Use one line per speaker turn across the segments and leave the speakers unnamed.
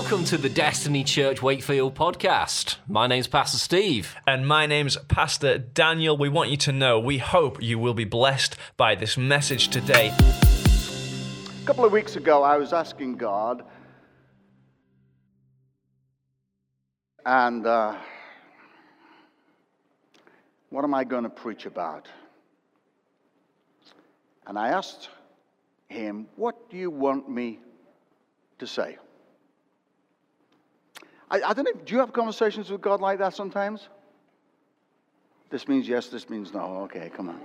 Welcome to the Destiny Church Wakefield podcast. My name's Pastor Steve.
And my name's Pastor Daniel. We want you to know we hope you will be blessed by this message today.
A couple of weeks ago, I was asking God, and uh, what am I going to preach about? And I asked him, What do you want me to say? I, I don't know, do you have conversations with God like that sometimes? This means yes, this means no. Okay, come on.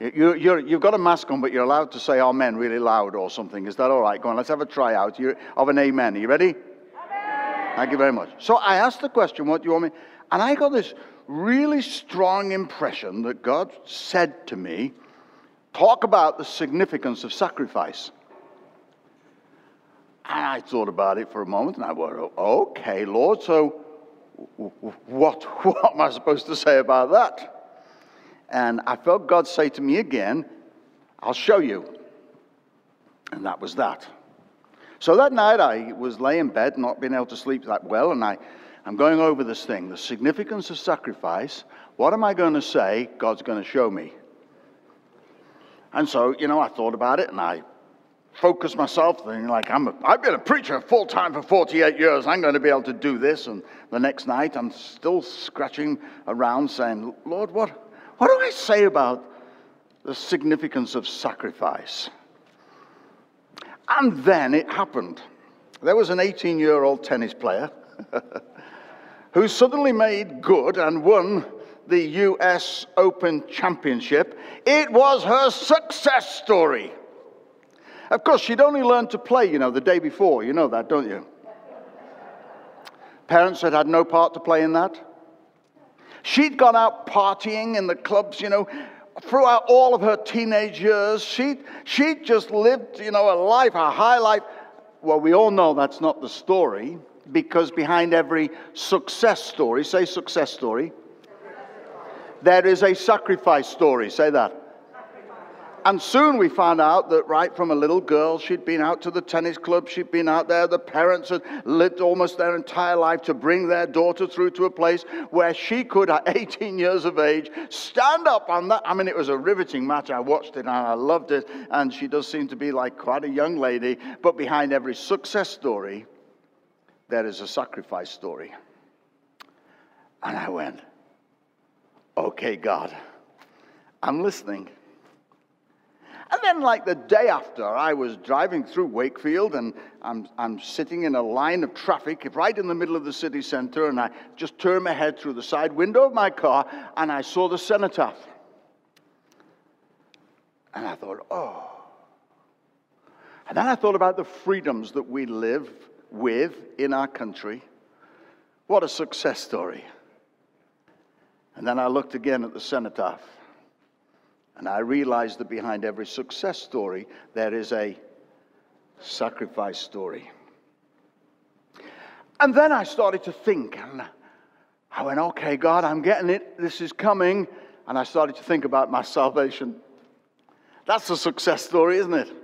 You, you're, you've got a mask on, but you're allowed to say amen really loud or something. Is that all right? Go on, let's have a try out you're, of an amen. Are you ready? Amen. Thank you very much. So I asked the question, what do you want me? And I got this really strong impression that God said to me, talk about the significance of sacrifice. And I thought about it for a moment and I went, okay, Lord, so what, what am I supposed to say about that? And I felt God say to me again, I'll show you. And that was that. So that night I was laying in bed, not being able to sleep that well, and I, I'm going over this thing the significance of sacrifice. What am I going to say? God's going to show me. And so, you know, I thought about it and I focused myself, thinking, like, I'm a, I've been a preacher full time for 48 years. I'm going to be able to do this. And the next night, I'm still scratching around saying, Lord, what, what do I say about the significance of sacrifice? And then it happened. There was an 18 year old tennis player who suddenly made good and won the US Open Championship. It was her success story. Of course, she'd only learned to play, you know, the day before. You know that, don't you? Parents had had no part to play in that. She'd gone out partying in the clubs, you know, throughout all of her teenage years. She'd, she'd just lived, you know, a life, a high life. Well, we all know that's not the story because behind every success story, say success story, there is a sacrifice story. Say that. And soon we found out that right from a little girl, she'd been out to the tennis club, she'd been out there. The parents had lived almost their entire life to bring their daughter through to a place where she could, at 18 years of age, stand up on that. I mean, it was a riveting match. I watched it and I loved it. And she does seem to be like quite a young lady. But behind every success story, there is a sacrifice story. And I went, okay, God, I'm listening. And then, like the day after, I was driving through Wakefield and I'm, I'm sitting in a line of traffic right in the middle of the city center. And I just turned my head through the side window of my car and I saw the cenotaph. And I thought, oh. And then I thought about the freedoms that we live with in our country. What a success story. And then I looked again at the cenotaph. And I realized that behind every success story, there is a sacrifice story. And then I started to think, and I went, okay, God, I'm getting it. This is coming. And I started to think about my salvation. That's a success story, isn't it?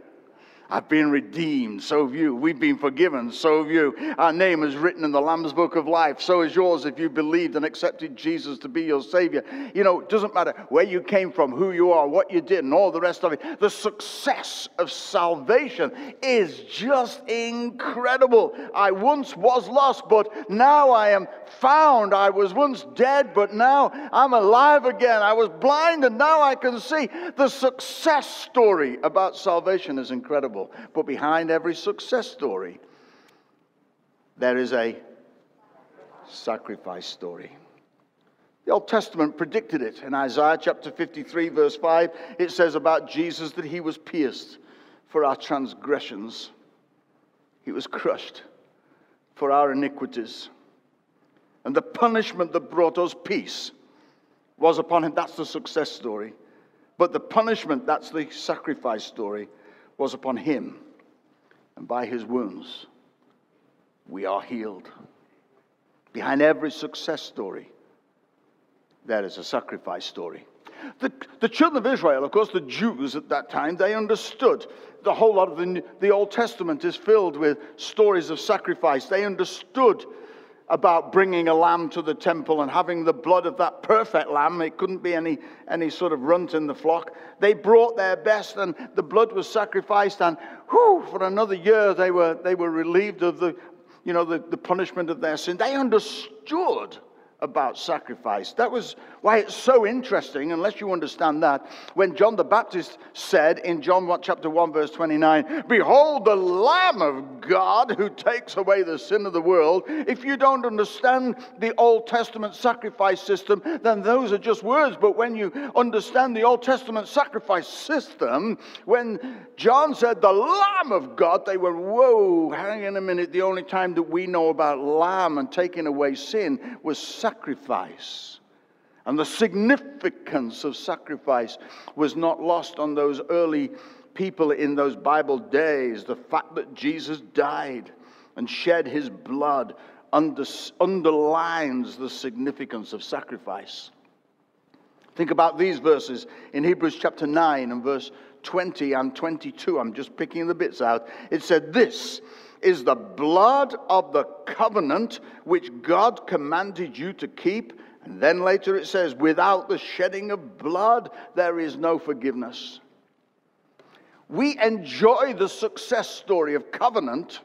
I've been redeemed, so have you. We've been forgiven, so have you. Our name is written in the Lamb's Book of Life, so is yours if you believed and accepted Jesus to be your Savior. You know, it doesn't matter where you came from, who you are, what you did, and all the rest of it. The success of salvation is just incredible. I once was lost, but now I am found. I was once dead, but now I'm alive again. I was blind, and now I can see. The success story about salvation is incredible. But behind every success story, there is a sacrifice story. The Old Testament predicted it. In Isaiah chapter 53, verse 5, it says about Jesus that he was pierced for our transgressions, he was crushed for our iniquities. And the punishment that brought us peace was upon him. That's the success story. But the punishment, that's the sacrifice story was upon him, and by his wounds we are healed. Behind every success story, there is a sacrifice story. The, the children of Israel, of course, the Jews at that time, they understood. The whole lot of the, the Old Testament is filled with stories of sacrifice. They understood about bringing a lamb to the temple and having the blood of that perfect lamb. It couldn't be any, any sort of runt in the flock. They brought their best and the blood was sacrificed. And whew, for another year, they were, they were relieved of the, you know, the, the punishment of their sin. They understood about sacrifice. That was why it's so interesting, unless you understand that, when John the Baptist said in John chapter 1, verse 29, Behold the Lamb of God who takes away the sin of the world. If you don't understand the Old Testament sacrifice system, then those are just words. But when you understand the Old Testament sacrifice system, when John said the Lamb of God, they were, whoa, hang on a minute. The only time that we know about lamb and taking away sin was sacrifice. And the significance of sacrifice was not lost on those early people in those Bible days. The fact that Jesus died and shed his blood under, underlines the significance of sacrifice. Think about these verses in Hebrews chapter 9 and verse 20 and 22. I'm just picking the bits out. It said, This is the blood of the covenant which God commanded you to keep. And then later it says, without the shedding of blood, there is no forgiveness. We enjoy the success story of covenant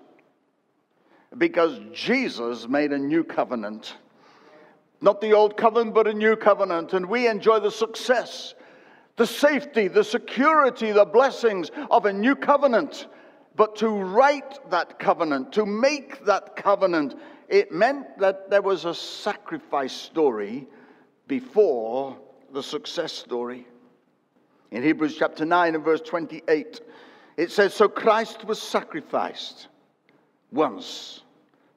because Jesus made a new covenant. Not the old covenant, but a new covenant. And we enjoy the success, the safety, the security, the blessings of a new covenant but to write that covenant, to make that covenant, it meant that there was a sacrifice story before the success story. In Hebrews chapter 9 and verse 28, it says, So Christ was sacrificed once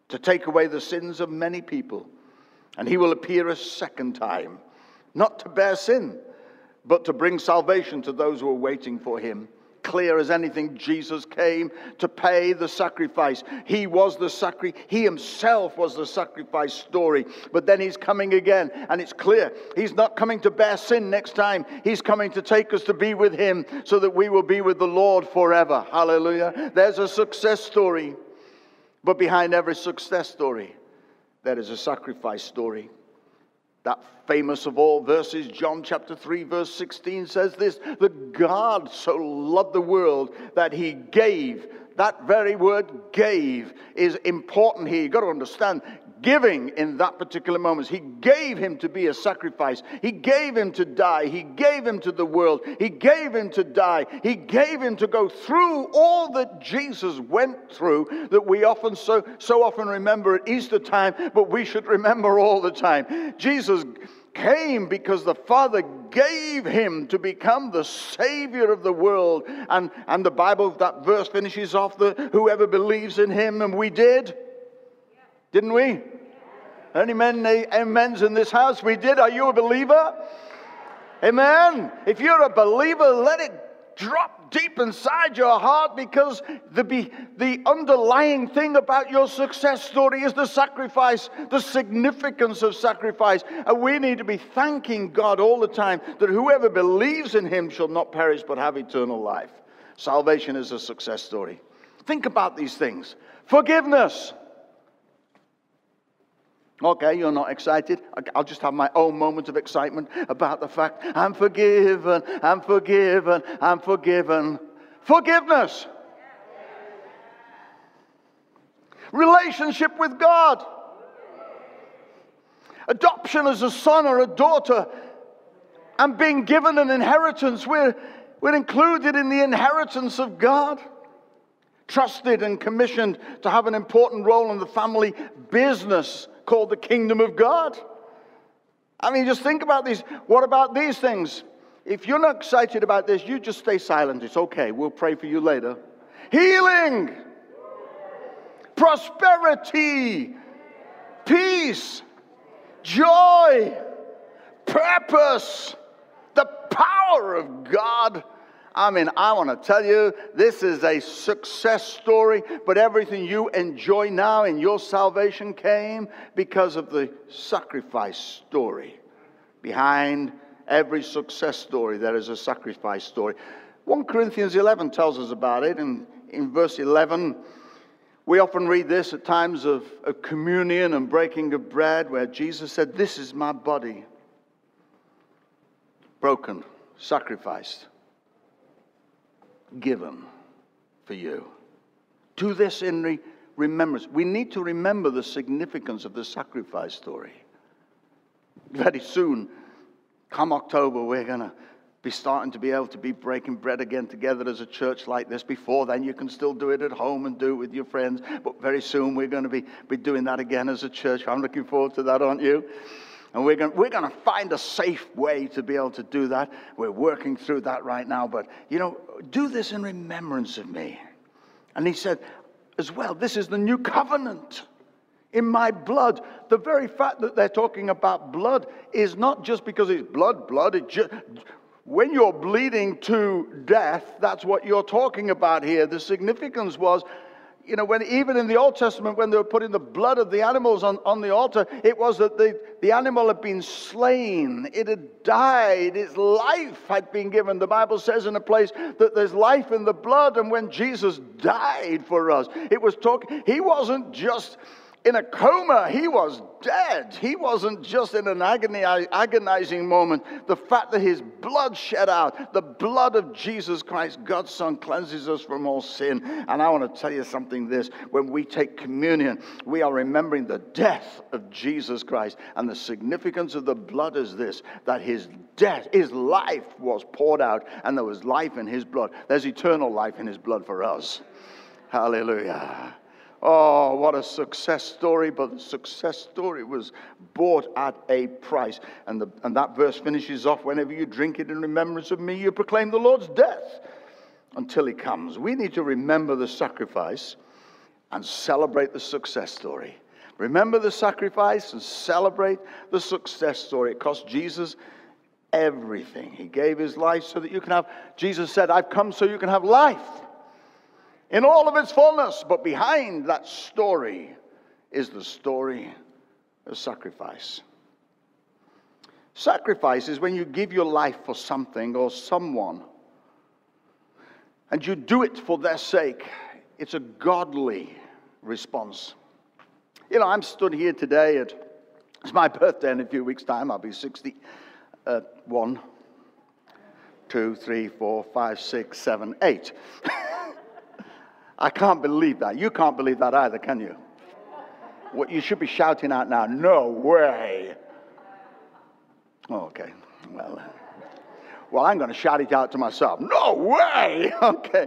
to take away the sins of many people, and he will appear a second time, not to bear sin, but to bring salvation to those who are waiting for him clear as anything. Jesus came to pay the sacrifice. He was the sacrifice. He himself was the sacrifice story. But then he's coming again, and it's clear he's not coming to bear sin next time. He's coming to take us to be with him so that we will be with the Lord forever. Hallelujah. There's a success story. But behind every success story, there is a sacrifice story. That famous of all verses, John chapter 3, verse 16 says this that God so loved the world that he gave. That very word gave is important here. You've got to understand giving in that particular moment. He gave him to be a sacrifice. He gave him to die. He gave him to the world. He gave him to die. He gave him to go through all that Jesus went through that we often so, so often remember at Easter time, but we should remember all the time. Jesus came because the Father gave him to become the Savior of the world. And, and the Bible, that verse finishes off the whoever believes in him, and we did. Didn't we? Any men, amens in this house? We did. Are you a believer? Amen. If you're a believer, let it drop deep inside your heart because the, the underlying thing about your success story is the sacrifice, the significance of sacrifice. And we need to be thanking God all the time that whoever believes in him shall not perish but have eternal life. Salvation is a success story. Think about these things forgiveness. Okay, you're not excited. I'll just have my own moment of excitement about the fact I'm forgiven, I'm forgiven, I'm forgiven. Forgiveness. Relationship with God. Adoption as a son or a daughter and being given an inheritance. We're, we're included in the inheritance of God trusted and commissioned to have an important role in the family business called the kingdom of God. I mean, just think about these. What about these things? If you're not excited about this, you just stay silent. It's okay. We'll pray for you later. Healing, prosperity, peace, joy, purpose, the power of God I mean, I want to tell you, this is a success story, but everything you enjoy now in your salvation came because of the sacrifice story behind every success story, there is a sacrifice story. 1 Corinthians 11 tells us about it. And in verse 11, we often read this at times of, of communion and breaking of bread, where Jesus said, This is my body, broken, sacrificed, given for you. Do this in re- remembrance. We need to remember the significance of the sacrifice story. Very soon, come October, we're going to be starting to be able to be breaking bread again together as a church like this. Before then, you can still do it at home and do it with your friends. But very soon, we're going to be, be doing that again as a church. I'm looking forward to that, aren't you? And we're going, we're going to find a safe way to be able to do that. We're working through that right now. But, you know, do this in remembrance of me. And he said, as well, this is the new covenant in my blood. The very fact that they're talking about blood is not just because it's blood, blood. It just, when you're bleeding to death, that's what you're talking about here. The significance was, you know, when even in the Old Testament, when they were putting the blood of the animals on, on the altar, it was that the, the animal had been slain, it had died, its life had been given. The Bible says in a place that there's life in the blood, and when Jesus died for us, it was talking, he wasn't just in a coma. He was dead. He wasn't just in an agony, agonizing moment. The fact that his blood shed out, the blood of Jesus Christ, God's Son, cleanses us from all sin. And I want to tell you something this when we take communion, we are remembering the death of Jesus Christ. And the significance of the blood is this that his death, his life was poured out, and there was life in his blood. There's eternal life in his blood for us. Hallelujah. Oh, what a success story, but the success story was bought at a price. And, the, and that verse finishes off whenever you drink it in remembrance of me, you proclaim the Lord's death until he comes. We need to remember the sacrifice and celebrate the success story. Remember the sacrifice and celebrate the success story. It cost Jesus everything. He gave his life so that you can have, Jesus said, I've come so you can have life in all of its fullness. But behind that story is the story of sacrifice. Sacrifice is when you give your life for something or someone and you do it for their sake. It's a godly response. You know, I'm stood here today at it's my birthday in a few weeks' time. I'll be 61. Uh, one, two, three, four, five, six, seven, eight. I can't believe that. You can't believe that either, can you? What you should be shouting out now, no way. Oh, okay. Well, well, I'm going to shout it out to myself. No way. Okay.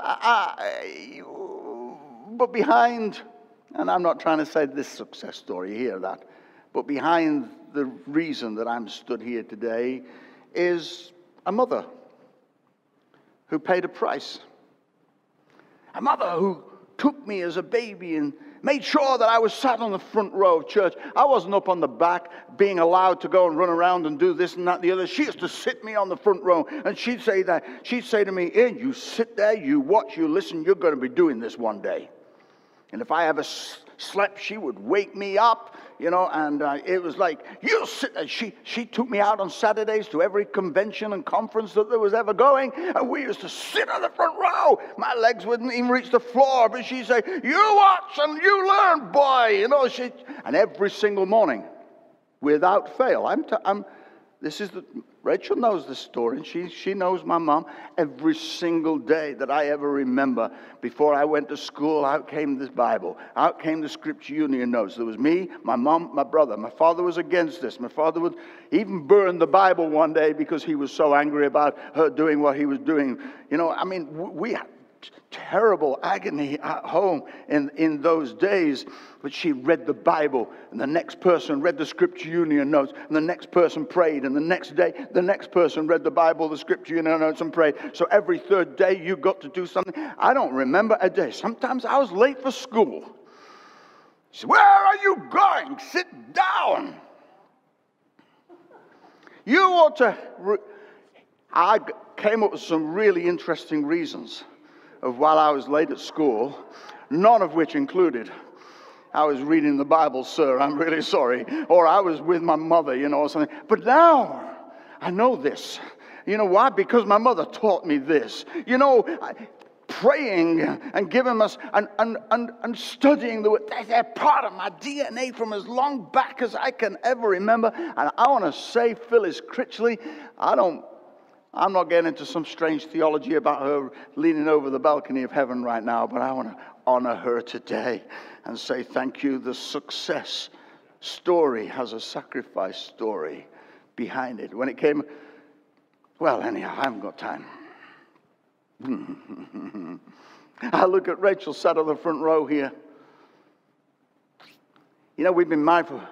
I, but behind, and I'm not trying to say this success story here, that, but behind the reason that I'm stood here today is a mother who paid a price a mother who took me as a baby and made sure that I was sat on the front row of church. I wasn't up on the back being allowed to go and run around and do this and that and the other. She used to sit me on the front row and she'd say that. She'd say to me, Ian, you sit there, you watch, you listen, you're going to be doing this one day. And if I ever slept, she would wake me up, you know, and uh, it was like, you sit. She, she took me out on Saturdays to every convention and conference that there was ever going, and we used to sit on the front row. My legs wouldn't even reach the floor, but she'd say, you watch and you learn, boy, you know, she, and every single morning, without fail, I'm, t- I'm this is the, Rachel knows the story, and she, she knows my mom. Every single day that I ever remember, before I went to school, out came this Bible. Out came the Scripture Union notes. There was me, my mom, my brother. My father was against this. My father would even burn the Bible one day because he was so angry about her doing what he was doing. You know, I mean, we terrible agony at home in, in those days. But she read the Bible, and the next person read the Scripture Union notes, and the next person prayed, and the next day, the next person read the Bible, the Scripture Union notes, and prayed. So every third day, you got to do something. I don't remember a day. Sometimes I was late for school. She said, Where are you going? Sit down. You ought to. Re- I came up with some really interesting reasons of while I was late at school, none of which included I was reading the Bible, sir, I'm really sorry, or I was with my mother, you know, or something. But now, I know this. You know why? Because my mother taught me this. You know, praying and giving us and, and, and, and studying the word. They're part of my DNA from as long back as I can ever remember. And I want to say, Phyllis Critchley, I don't, I'm not getting into some strange theology about her leaning over the balcony of heaven right now, but I want to honor her today and say thank you. The success story has a sacrifice story behind it. When it came, well, anyhow, I haven't got time. I look at Rachel sat on the front row here. You know, we've been married for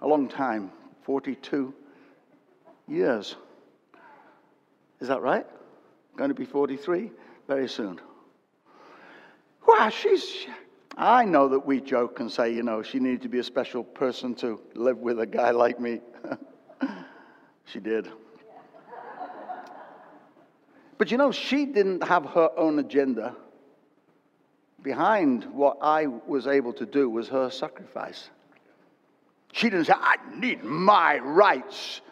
a long time 42 years. Is that right? Going to be 43 very soon. Wow, she's. I know that we joke and say, you know, she needed to be a special person to live with a guy like me. she did. But you know, she didn't have her own agenda. Behind what I was able to do was her sacrifice. She didn't say, I need my rights.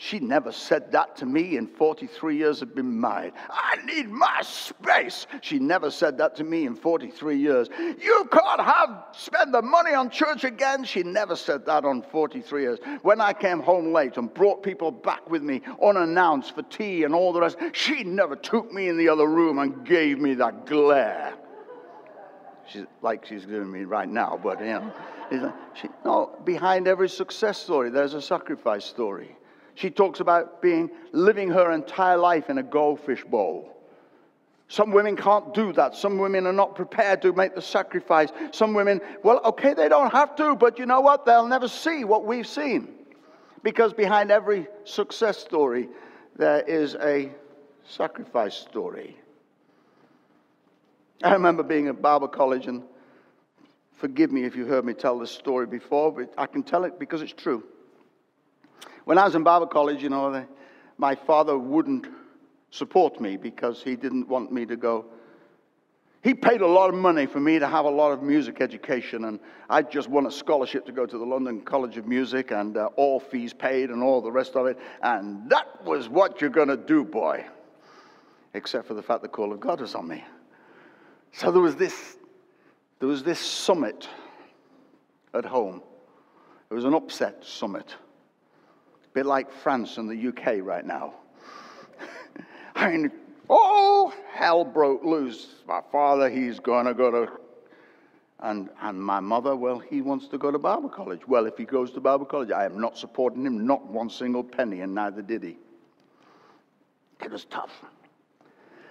She never said that to me in 43 years of being married. I need my space. She never said that to me in 43 years. You can't have spend the money on church again. She never said that on 43 years. When I came home late and brought people back with me unannounced for tea and all the rest, she never took me in the other room and gave me that glare. She's like she's giving me right now, but you know, she, no, behind every success story, there's a sacrifice story. She talks about being living her entire life in a goldfish bowl. Some women can't do that. Some women are not prepared to make the sacrifice. Some women, well, okay, they don't have to, but you know what? They'll never see what we've seen. Because behind every success story, there is a sacrifice story. I remember being at Bible college, and forgive me if you heard me tell this story before, but I can tell it because it's true. When I was in Bible college, you know, my father wouldn't support me because he didn't want me to go. He paid a lot of money for me to have a lot of music education, and I just won a scholarship to go to the London College of Music, and uh, all fees paid, and all the rest of it. And that was what you're going to do, boy. Except for the fact the call of God was on me. So there was this, there was this summit at home. It was an upset summit bit like France and the UK right now. I mean, oh, hell broke loose. My father, he's going to go to, and, and my mother, well, he wants to go to Bible college. Well, if he goes to Bible college, I am not supporting him, not one single penny, and neither did he. It was tough.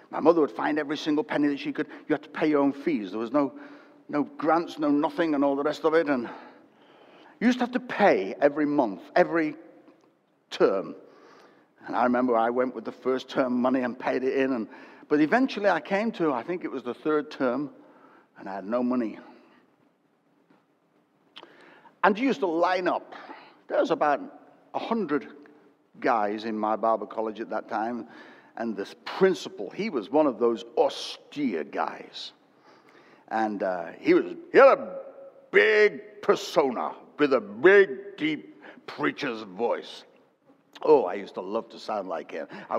My mother would find every single penny that she could. You had to pay your own fees. There was no, no grants, no nothing, and all the rest of it. And you used to have to pay every month, every term. And I remember I went with the first term money and paid it in. And, but eventually I came to, I think it was the third term, and I had no money. And you used to line up. There was about a hundred guys in my Bible college at that time. And this principal, he was one of those austere guys. And uh, he was, he had a big persona with a big, deep preacher's voice. Oh, I used to love to sound like him. I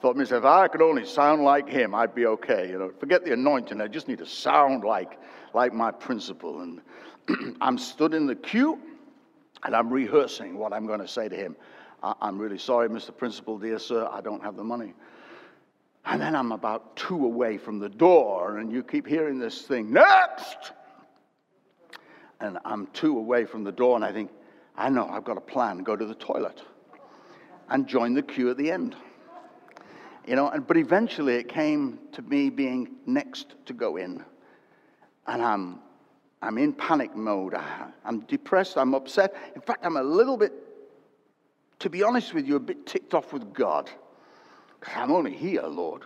thought to myself, if I could only sound like him, I'd be okay. You know, forget the anointing. I just need to sound like, like my principal. And I'm stood in the queue, and I'm rehearsing what I'm going to say to him. I'm really sorry, Mr. Principal, dear sir, I don't have the money. And then I'm about two away from the door, and you keep hearing this thing, next! And I'm two away from the door, and I think, I know, I've got a plan, go to the toilet and join the queue at the end. You know, and, but eventually it came to me being next to go in. And I'm, I'm in panic mode. I'm depressed. I'm upset. In fact, I'm a little bit, to be honest with you, a bit ticked off with God. Because I'm only here, Lord.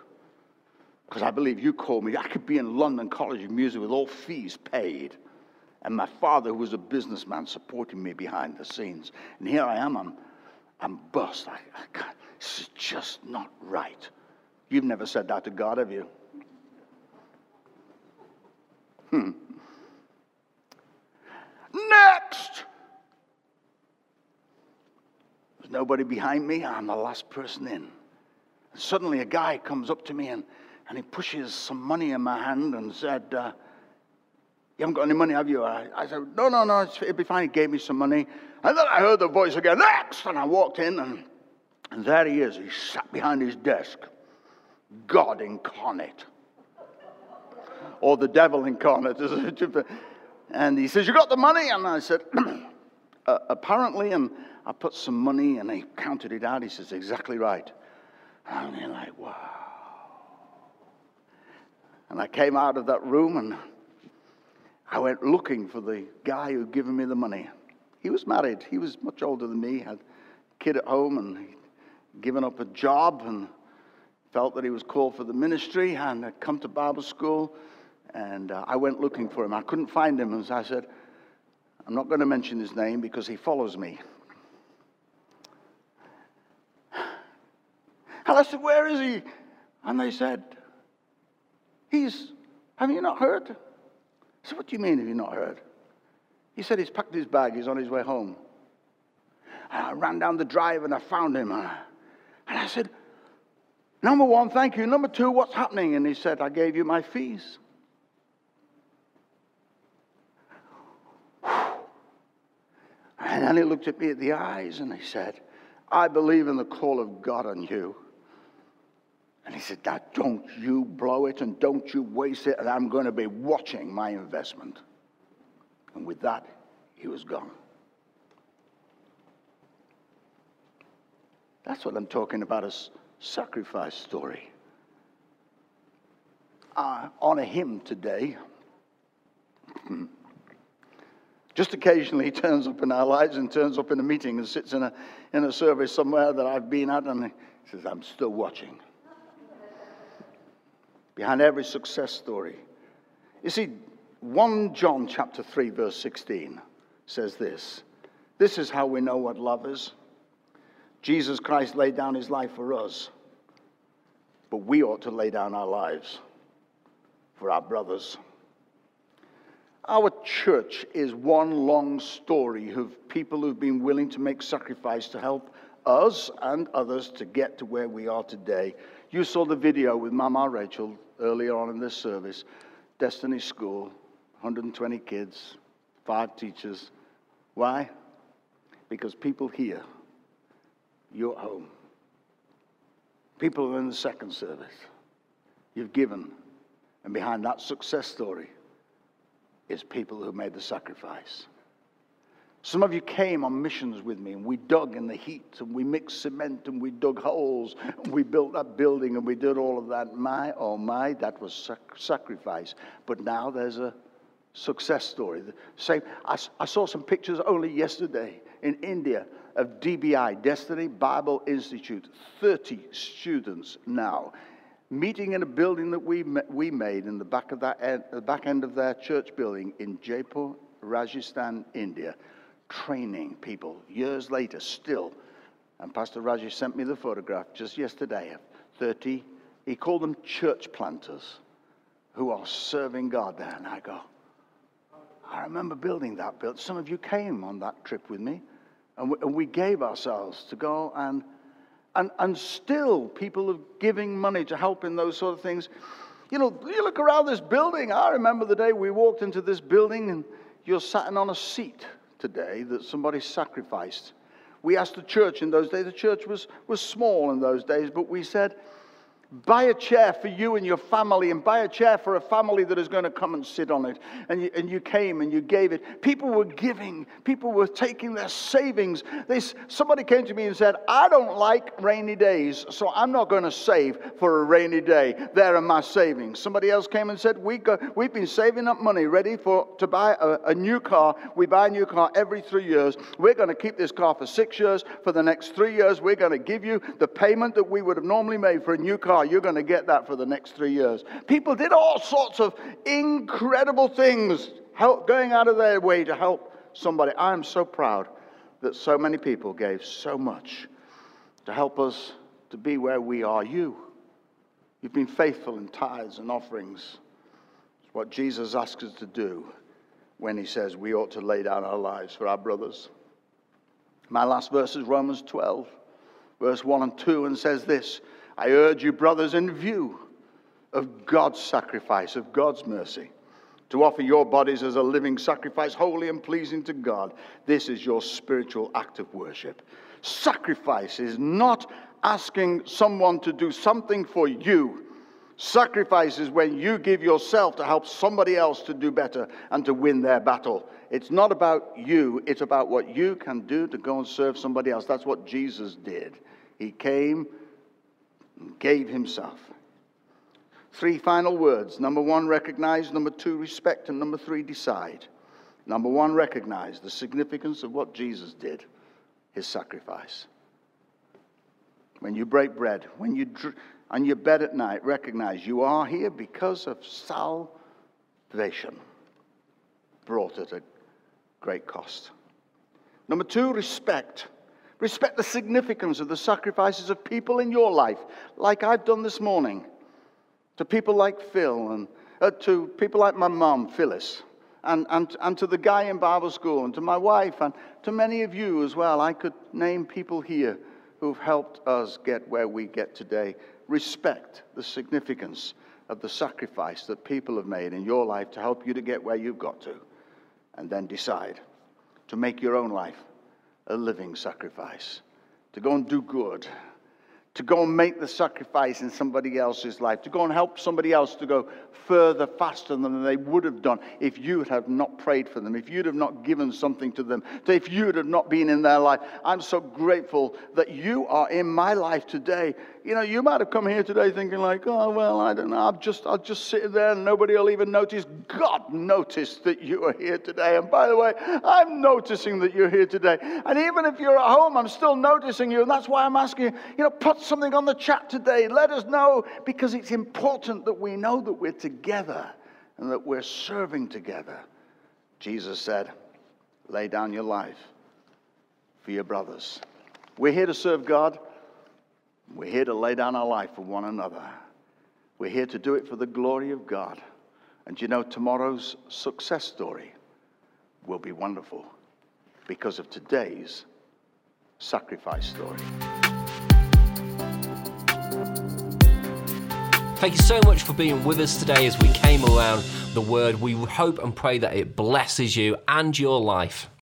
Because I believe you called me. I could be in London College of Music with all fees paid. And my father, who was a businessman, supporting me behind the scenes. And here I am. I'm, I'm bust. I, I this is just not right. You've never said that to God, have you? Hmm. Next! There's nobody behind me. I'm the last person in. And suddenly, a guy comes up to me and, and he pushes some money in my hand and said, uh, You haven't got any money, have you? I, I said, No, no, no, it'll be fine. He gave me some money. And then I heard the voice again, Next! And I walked in, and, and there he is. He sat behind his desk. God incarnate. Or the devil incarnate. And he says, You got the money? And I said, uh, Apparently. And I put some money and he counted it out. He says, Exactly right. And you're like, Wow. And I came out of that room and I went looking for the guy who'd given me the money. He was married. He was much older than me, had a kid at home and given up a job and felt that he was called for the ministry and had come to Bible school. And uh, I went looking for him. I couldn't find him. And I said, I'm not going to mention his name because he follows me. And I said, Where is he? And they said, He's, have you not heard? I said, What do you mean, have you not heard? He said, He's packed his bag, he's on his way home. And I ran down the drive and I found him. And I said, Number one, thank you. Number two, what's happening? And he said, I gave you my fees. And then he looked at me at the eyes and he said, I believe in the call of God on you. And he said, Now don't you blow it and don't you waste it, and I'm going to be watching my investment. And with that, he was gone. That's what I'm talking about a sacrifice story. I honor him today. Just occasionally he turns up in our lives and turns up in a meeting and sits in a, in a service somewhere that I've been at and he says, I'm still watching. Behind every success story. You see, 1 John chapter 3, verse 16 says this. This is how we know what love is. Jesus Christ laid down his life for us, but we ought to lay down our lives for our brothers. Our church is one long story of people who've been willing to make sacrifice to help us and others to get to where we are today. You saw the video with Mama Rachel earlier on in this service. Destiny School, 120 kids, five teachers. Why? Because people here, you're home. People are in the second service, you've given. And behind that success story, is people who made the sacrifice. Some of you came on missions with me, and we dug in the heat, and we mixed cement, and we dug holes, and we built that building, and we did all of that. My, oh my, that was sac- sacrifice. But now there's a success story. The same. I, I saw some pictures only yesterday in India of DBI, Destiny Bible Institute. 30 students now meeting in a building that we, we made in the back, of that end, the back end of their church building in Jaipur, Rajasthan, India, training people years later still. And Pastor Rajesh sent me the photograph just yesterday of 30, he called them church planters who are serving God there. And I go, I remember building that build. Some of you came on that trip with me, and we, and we gave ourselves to go and and, and still people are giving money to help in those sort of things. You know, you look around this building. I remember the day we walked into this building and you're sitting on a seat today that somebody sacrificed. We asked the church in those days, the church was, was small in those days, but we said, Buy a chair for you and your family, and buy a chair for a family that is going to come and sit on it. And you, and you came and you gave it. People were giving, people were taking their savings. They, somebody came to me and said, I don't like rainy days, so I'm not going to save for a rainy day. There are my savings. Somebody else came and said, we go, We've been saving up money ready for, to buy a, a new car. We buy a new car every three years. We're going to keep this car for six years. For the next three years, we're going to give you the payment that we would have normally made for a new car you're going to get that for the next three years. People did all sorts of incredible things, help, going out of their way to help somebody. I am so proud that so many people gave so much to help us to be where we are. You, you've been faithful in tithes and offerings. It's what Jesus asks us to do when he says we ought to lay down our lives for our brothers. My last verse is Romans 12, verse 1 and 2, and says this I urge you, brothers, in view of God's sacrifice, of God's mercy, to offer your bodies as a living sacrifice, holy and pleasing to God. This is your spiritual act of worship. Sacrifice is not asking someone to do something for you. Sacrifice is when you give yourself to help somebody else to do better and to win their battle. It's not about you, it's about what you can do to go and serve somebody else. That's what Jesus did. He came gave himself. Three final words. Number one, recognize. Number two, respect. And number three, decide. Number one, recognize the significance of what Jesus did, his sacrifice. When you break bread, when you dr- on your bed at night, recognize you are here because of salvation brought at a great cost. Number two, respect. Respect the significance of the sacrifices of people in your life, like I've done this morning to people like Phil and uh, to people like my mom, Phyllis, and, and, and to the guy in Bible school, and to my wife, and to many of you as well. I could name people here who've helped us get where we get today. Respect the significance of the sacrifice that people have made in your life to help you to get where you've got to, and then decide to make your own life a living sacrifice, to go and do good to go and make the sacrifice in somebody else's life, to go and help somebody else to go further, faster than they would have done if you had not prayed for them, if you'd have not given something to them, if you'd have not been in their life. I'm so grateful that you are in my life today. You know, you might have come here today thinking like, oh, well, I don't know, I'll just, I'll just sit there and nobody will even notice. God noticed that you are here today. And by the way, I'm noticing that you're here today. And even if you're at home, I'm still noticing you. And that's why I'm asking you, you know, put something on the chat today. Let us know because it's important that we know that we're together and that we're serving together. Jesus said, lay down your life for your brothers. We're here to serve God. We're here to lay down our life for one another. We're here to do it for the glory of God. And you know, tomorrow's success story will be wonderful because of today's sacrifice story.
Thank you so much for being with us today as we came around the word. We hope and pray that it blesses you and your life.